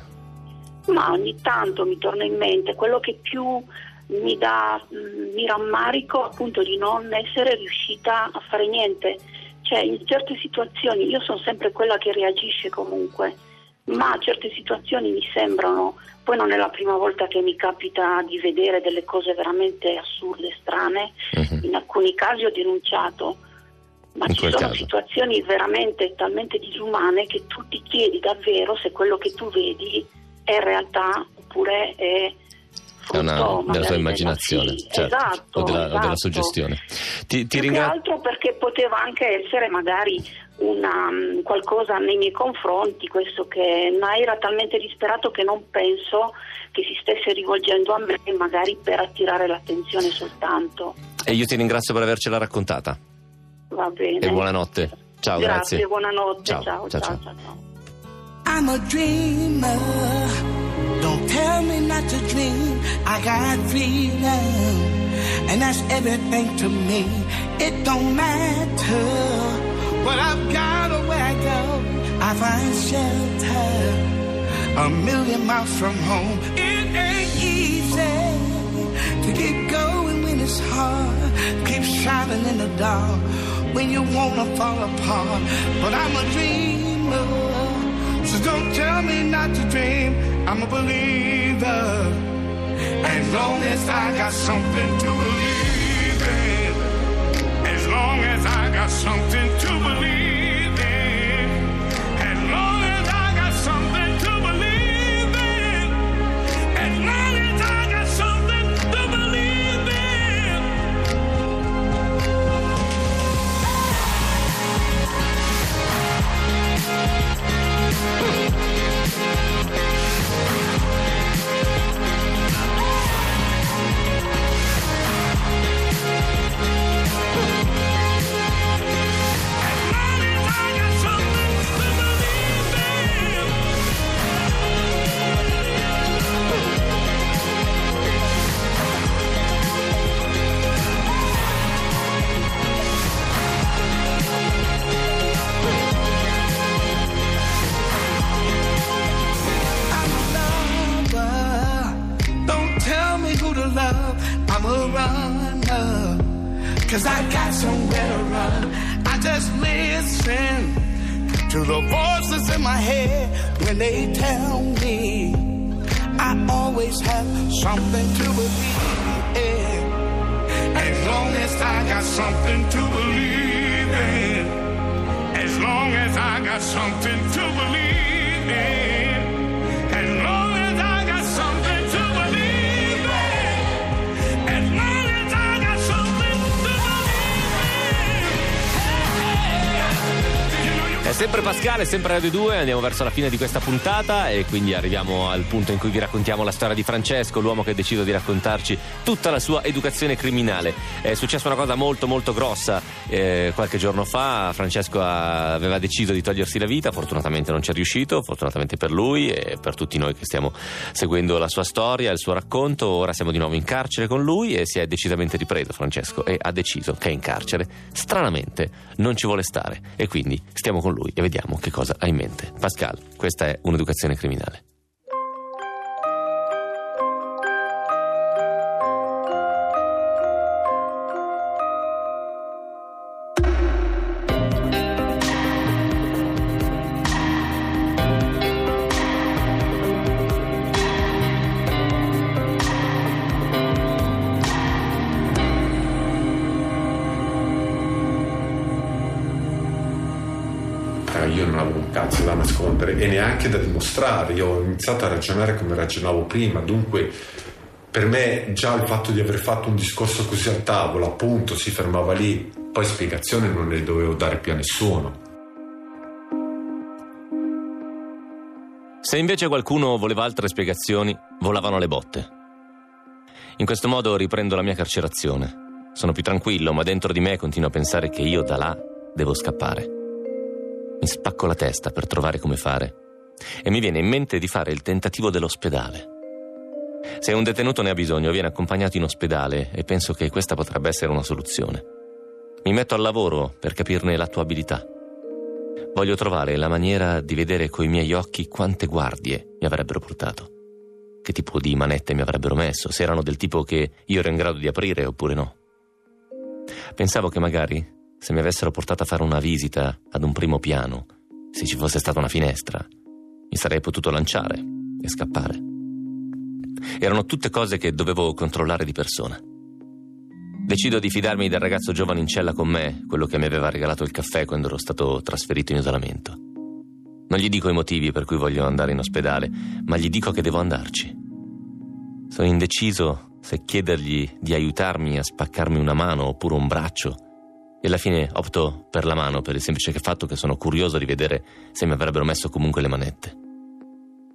Ma ogni tanto mi torna in mente quello che più mi dà, mh, mi rammarico appunto di non essere riuscita a fare niente. Cioè in certe situazioni io sono sempre quella che reagisce comunque, ma certe situazioni mi sembrano, poi non è la prima volta che mi capita di vedere delle cose veramente assurde, strane, Mhm. in alcuni casi ho denunciato, ma In ci sono caso. situazioni veramente talmente disumane che tu ti chiedi davvero se quello che tu vedi è realtà oppure è È una, della tua immaginazione, sì, certo, esatto, o, della, o della esatto. suggestione. Ti, ti ringrazio. altro perché poteva anche essere magari una, mh, qualcosa nei miei confronti, questo che ma era talmente disperato che non penso che si stesse rivolgendo a me magari per attirare l'attenzione soltanto. E io ti ringrazio per avercela raccontata. Va bene. E buonanotte. Ciao, grazie, grazie. buonanotte. Ciao, ciao, ciao, ciao, ciao. ciao, ciao. I'm a dreamer. Don't tell me not to dream. I got freedom, and that's everything to me. It don't matter what I've got or where I go. I find shelter a million miles from home. It ain't easy to keep going when it's hard. Keep shining in the dark when you wanna fall apart. But I'm a dreamer. So don't tell me not to dream. I'm a believer. As long as I got something to believe I got something to believe Cause I got somewhere to run. I just listen to the voices in my head when they tell me I always have something to believe in. As long as I got something to believe in. As long as I got something to believe in. Sempre Pascale, sempre Radio 2, andiamo verso la fine di questa puntata e quindi arriviamo al punto in cui vi raccontiamo la storia di Francesco, l'uomo che ha deciso di raccontarci tutta la sua educazione criminale. È successa una cosa molto molto grossa eh, qualche giorno fa, Francesco aveva deciso di togliersi la vita, fortunatamente non ci è riuscito, fortunatamente per lui e per tutti noi che stiamo seguendo la sua storia, il suo racconto, ora siamo di nuovo in carcere con lui e si è decisamente ripreso Francesco e ha deciso che in carcere, stranamente non ci vuole stare e quindi stiamo con lui e vediamo che cosa ha in mente. Pascal, questa è un'educazione criminale. Da nascondere e neanche da dimostrare. Io ho iniziato a ragionare come ragionavo prima, dunque per me già il fatto di aver fatto un discorso così al tavolo, appunto, si fermava lì, poi spiegazioni non ne dovevo dare più a nessuno. Se invece qualcuno voleva altre spiegazioni, volavano le botte. In questo modo riprendo la mia carcerazione. Sono più tranquillo, ma dentro di me continuo a pensare che io da là devo scappare. Mi spacco la testa per trovare come fare e mi viene in mente di fare il tentativo dell'ospedale. Se un detenuto ne ha bisogno, viene accompagnato in ospedale e penso che questa potrebbe essere una soluzione. Mi metto al lavoro per capirne l'attuabilità. Voglio trovare la maniera di vedere coi miei occhi quante guardie mi avrebbero portato. Che tipo di manette mi avrebbero messo, se erano del tipo che io ero in grado di aprire oppure no. Pensavo che magari, se mi avessero portato a fare una visita ad un primo piano, se ci fosse stata una finestra, mi sarei potuto lanciare e scappare. Erano tutte cose che dovevo controllare di persona. Decido di fidarmi del ragazzo giovane in cella con me, quello che mi aveva regalato il caffè quando ero stato trasferito in isolamento. Non gli dico i motivi per cui voglio andare in ospedale, ma gli dico che devo andarci. Sono indeciso se chiedergli di aiutarmi a spaccarmi una mano oppure un braccio. E alla fine opto per la mano per il semplice fatto che sono curioso di vedere se mi avrebbero messo comunque le manette.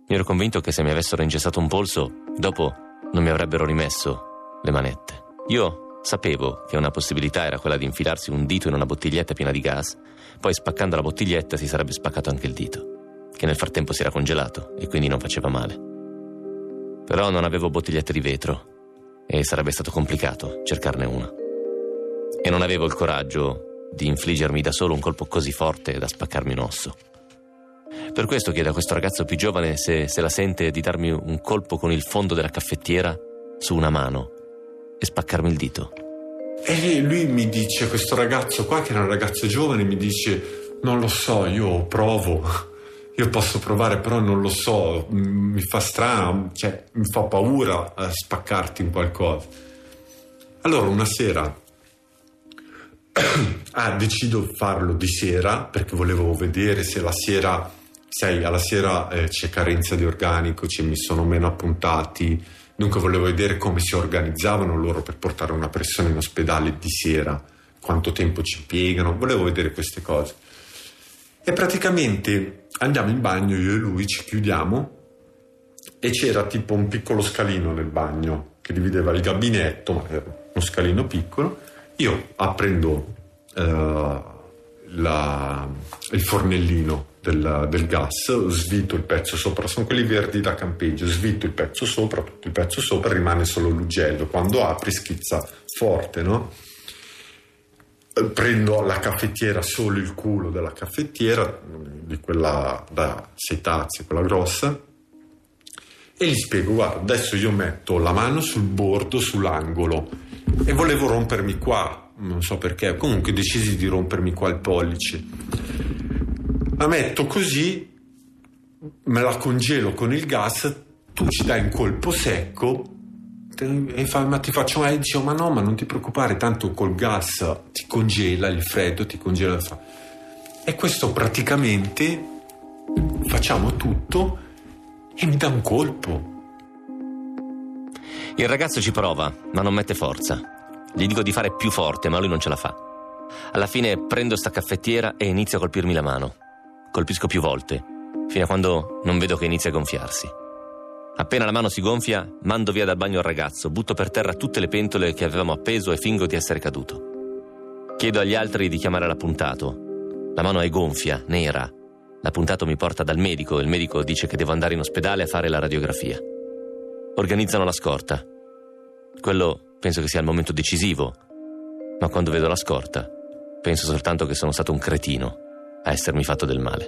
Mi ero convinto che se mi avessero ingessato un polso, dopo non mi avrebbero rimesso le manette. Io sapevo che una possibilità era quella di infilarsi un dito in una bottiglietta piena di gas, poi spaccando la bottiglietta si sarebbe spaccato anche il dito, che nel frattempo si era congelato e quindi non faceva male. Però non avevo bottigliette di vetro e sarebbe stato complicato cercarne una. E non avevo il coraggio di infliggermi da solo un colpo così forte da spaccarmi un osso. Per questo chiedo a questo ragazzo più giovane se, se la sente di darmi un colpo con il fondo della caffettiera su una mano e spaccarmi il dito. E lui mi dice, questo ragazzo qua, che era un ragazzo giovane, mi dice, non lo so, io provo, io posso provare, però non lo so, mm, mi fa strano, cioè, mi fa paura a spaccarti in qualcosa. Allora una sera ah, decido di farlo di sera perché volevo vedere se la sera, sai, alla sera eh, c'è carenza di organico, ci mi sono meno appuntati, dunque volevo vedere come si organizzavano loro per portare una persona in ospedale di sera, quanto tempo ci impiegano, volevo vedere queste cose. E praticamente andiamo in bagno io e lui, ci chiudiamo e c'era tipo un piccolo scalino nel bagno che divideva il gabinetto, ma era uno scalino piccolo. Io apprendo eh, la- il fornellino del, del gas, svito il pezzo sopra, sono quelli verdi da campeggio, svito il pezzo sopra, tutto il pezzo sopra, rimane solo l'ugello. Quando apri schizza forte, no? Prendo la caffettiera, solo il culo della caffettiera, di quella da sei tazze, quella grossa, e gli spiego, guarda, adesso io metto la mano sul bordo, sull'angolo e volevo rompermi qua, non so perché, comunque decisi di rompermi qua il pollice. La metto così, me la congelo con il gas, tu ci dai un colpo secco e fa, ma ti faccio eh, dicevo, ma no, ma non ti preoccupare, tanto col gas ti congela il freddo, ti congela il fa- E questo praticamente facciamo tutto e mi dà un colpo. Il ragazzo ci prova, ma non mette forza. Gli dico di fare più forte, ma lui non ce la fa. Alla fine prendo sta caffettiera e inizio a colpirmi la mano. Colpisco più volte, fino a quando non vedo che inizia a gonfiarsi. Appena la mano si gonfia, mando via dal bagno il ragazzo, butto per terra tutte le pentole che avevamo appeso e fingo di essere caduto. Chiedo agli altri di chiamare l'appuntato. La mano è gonfia, nera. L'appuntato mi porta dal medico e il medico dice che devo andare in ospedale a fare la radiografia. Organizzano la scorta. Quello penso che sia il momento decisivo, ma quando vedo la scorta penso soltanto che sono stato un cretino a essermi fatto del male.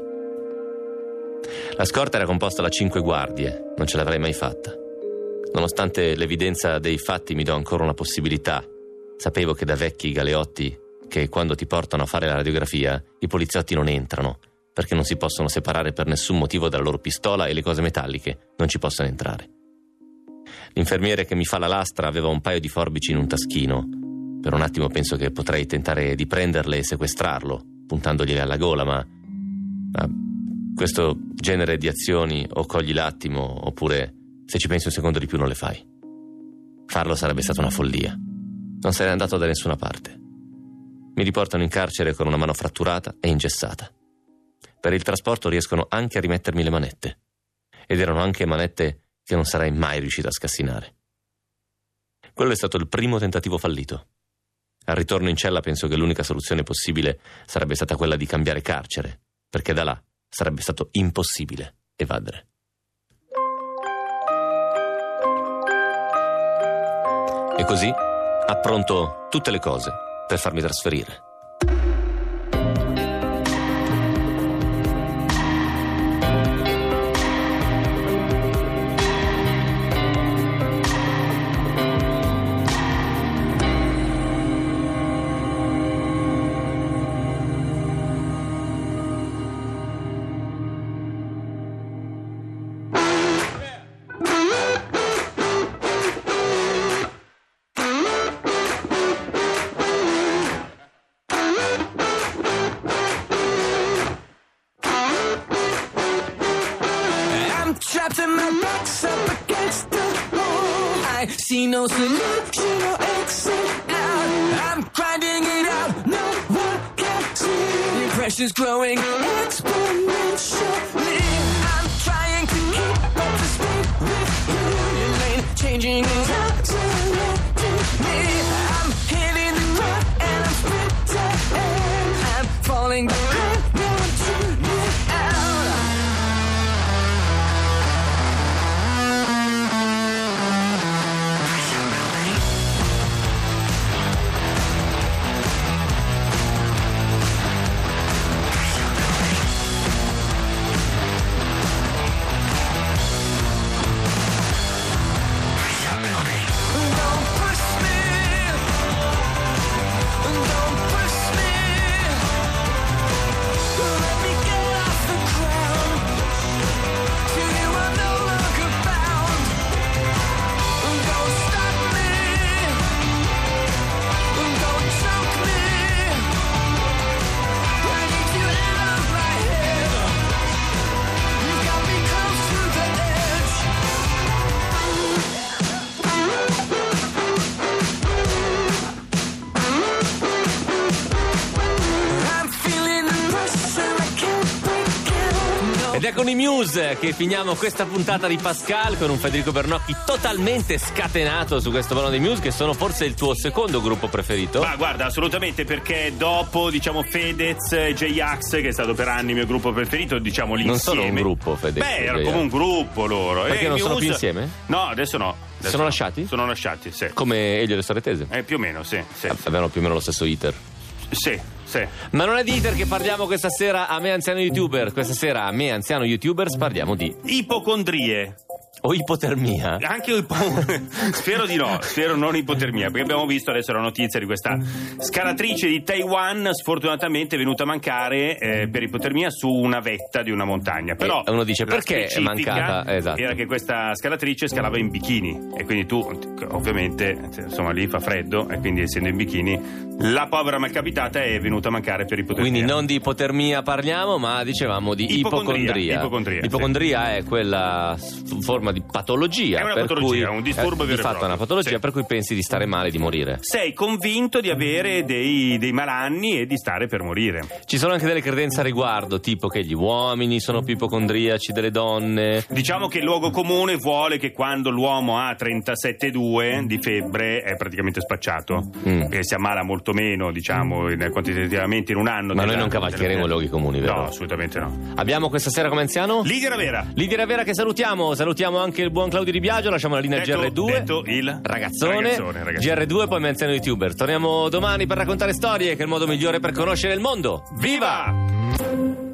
La scorta era composta da cinque guardie, non ce l'avrei mai fatta. Nonostante l'evidenza dei fatti mi do ancora una possibilità. Sapevo che da vecchi galeotti che quando ti portano a fare la radiografia i poliziotti non entrano perché non si possono separare per nessun motivo dalla loro pistola e le cose metalliche non ci possono entrare. L'infermiere che mi fa la lastra aveva un paio di forbici in un taschino. Per un attimo penso che potrei tentare di prenderle e sequestrarlo, puntandogliele alla gola, ma, ma questo genere di azioni o cogli l'attimo oppure se ci pensi un secondo di più non le fai. Farlo sarebbe stata una follia. Non sarei andato da nessuna parte. Mi riportano in carcere con una mano fratturata e ingessata. Per il trasporto riescono anche a rimettermi le manette. Ed erano anche manette che non sarei mai riuscito a scassinare. Quello è stato il primo tentativo fallito. Al ritorno in cella penso che l'unica soluzione possibile sarebbe stata quella di cambiare carcere, perché da là sarebbe stato impossibile evadere. E così appronto tutte le cose per farmi trasferire. No solution or exit out. I'm grinding it out, no one can see. The pressure's growing Muse che finiamo questa puntata di Pascal con un Federico Bernocchi totalmente scatenato su questo brano dei Muse che sono forse il tuo secondo gruppo preferito. Ma guarda, assolutamente perché dopo, diciamo, Fedez e J-Ax, che è stato per anni il mio gruppo preferito, diciamo Non l'insieme. sono un gruppo, Fedez Beh, era come un gruppo loro. Perché E non i sono Muse- più insieme? No, adesso no. Adesso Sono no. lasciati? Sono lasciati, sì. Come Elio e le sorelle tese. Eh, più o meno, sì. Sì, Avevano più o meno lo stesso iter. sì. Sì. Ma non è di iter che parliamo questa sera a me anziano youtuber. Questa sera a me anziano youtubers parliamo di Ipocondrie. O ipotermia. Anche ipo- spero di no, spero non ipotermia, perché abbiamo visto adesso la notizia di questa scalatrice di Taiwan, sfortunatamente è venuta a mancare eh, per ipotermia su una vetta di una montagna. Però E uno dice, perché è mancata? Esatto. Era che questa scalatrice scalava in bikini e quindi tu, ovviamente, insomma lì fa freddo e quindi essendo in bikini, la povera malcapitata è venuta a mancare per ipotermia. Quindi non di ipotermia parliamo, ma dicevamo di Ipocondria, ipocondria. ipocondria, L'ipocondria è quella s- forma di patologia. È una per patologia, cui, un disturbo eh, vero Di fatto è una patologia Sì. per cui pensi di stare male, di morire. Sei convinto di avere dei, dei malanni e di stare per morire. Ci sono anche delle credenze a riguardo, tipo che gli uomini sono più ipocondriaci delle donne. Diciamo che il luogo comune vuole che quando l'uomo ha 37,2 di febbre è praticamente spacciato, Mm. che si ammala molto meno, diciamo, quantitativamente in un anno. Ma noi non cavalcheremo i luoghi comuni, vero? No, assolutamente no. Abbiamo questa sera come anziano? Lidia Ravera. Lidia Ravera che salutiamo, salutiamo anche il buon Claudio Di Biagio, lasciamo la linea Detto- GR2. detto il Ragazzone, ragazzone, ragazzone. GR2 poi mi anziano youtuber. Torniamo domani per raccontare storie che è il modo migliore per conoscere il mondo. Viva!